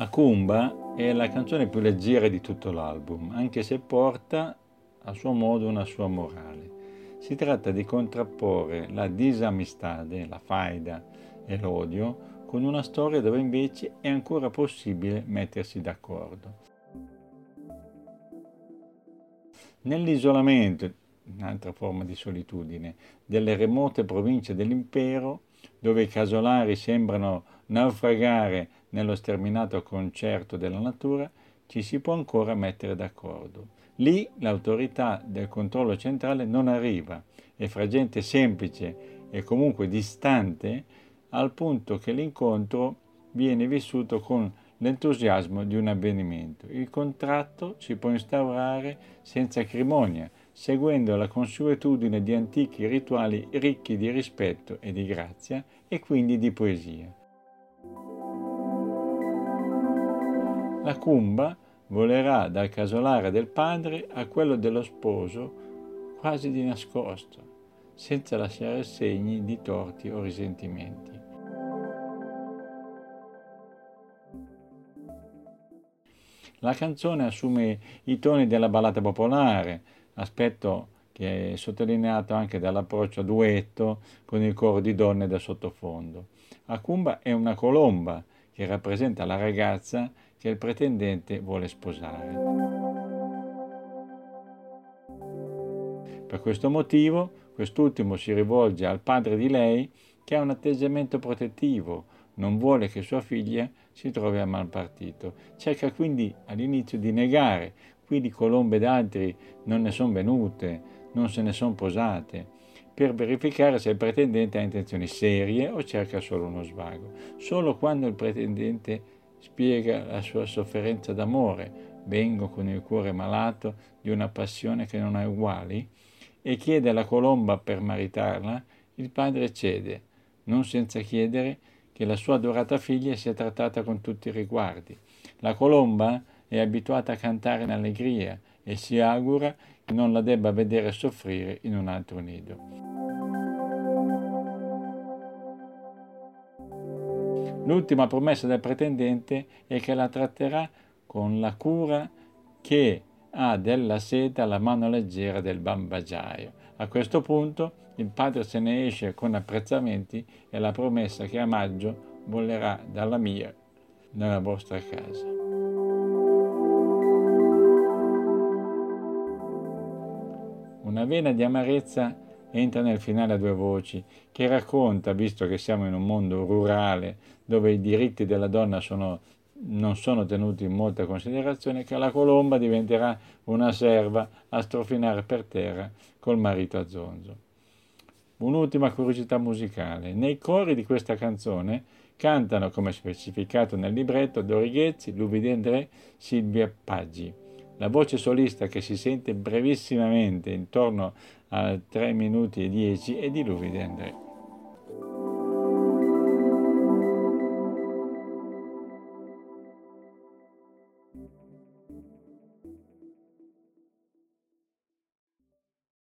Akumba è la canzone più leggera di tutto l'album, anche se porta a suo modo una sua morale. Si tratta di contrapporre la disamistade, la faida e l'odio con una storia dove invece è ancora possibile mettersi d'accordo. Nell'isolamento, un'altra forma di solitudine, delle remote province dell'impero, dove i casolari sembrano naufragare nello sterminato concerto della natura, ci si può ancora mettere d'accordo. Lì l'autorità del controllo centrale non arriva e fra gente semplice e comunque distante, al punto che l'incontro viene vissuto con l'entusiasmo di un avvenimento. Il contratto si può instaurare senza acrimonia, seguendo la consuetudine di antichi rituali ricchi di rispetto e di grazia e quindi di poesia. La cumba volerà dal casolare del padre a quello dello sposo quasi di nascosto, senza lasciare segni di torti o risentimenti. La canzone assume i toni della ballata popolare, aspetto che è sottolineato anche dall'approccio a duetto con il coro di donne da sottofondo. Akumba è una colomba che rappresenta la ragazza che il pretendente vuole sposare. Per questo motivo, quest'ultimo si rivolge al padre di lei che ha un atteggiamento protettivo, non vuole che sua figlia si trovi a mal partito. Cerca quindi all'inizio di negare, quindi colombe d'altri non ne sono venute, non se ne sono posate, per verificare se il pretendente ha intenzioni serie o cerca solo uno svago. Solo quando il pretendente spiega la sua sofferenza d'amore, vengo con il cuore malato di una passione che non ha uguali, e chiede alla colomba per maritarla, il padre cede, non senza chiedere che la sua adorata figlia sia trattata con tutti i riguardi. La colomba è abituata a cantare in allegria e si augura che non la debba vedere soffrire in un altro nido. L'ultima promessa del pretendente è che la tratterà con la cura che ha della seta la mano leggera del bambagiaio. A questo punto il padre se ne esce con apprezzamenti e la promessa che a maggio volerà dalla mia nella vostra casa. Una vena di amarezza entra nel finale a due voci che racconta, visto che siamo in un mondo rurale dove i diritti della donna sono, non sono tenuti in molta considerazione, che la colomba diventerà una serva a strofinare per terra col marito a zonzo. Un'ultima curiosità musicale. Nei cori di questa canzone cantano, come specificato nel libretto, Dorighezzi, Lubi André, Silvia Paggi. La voce solista che si sente brevissimamente intorno a 3 minuti e 10 è di Lubi André.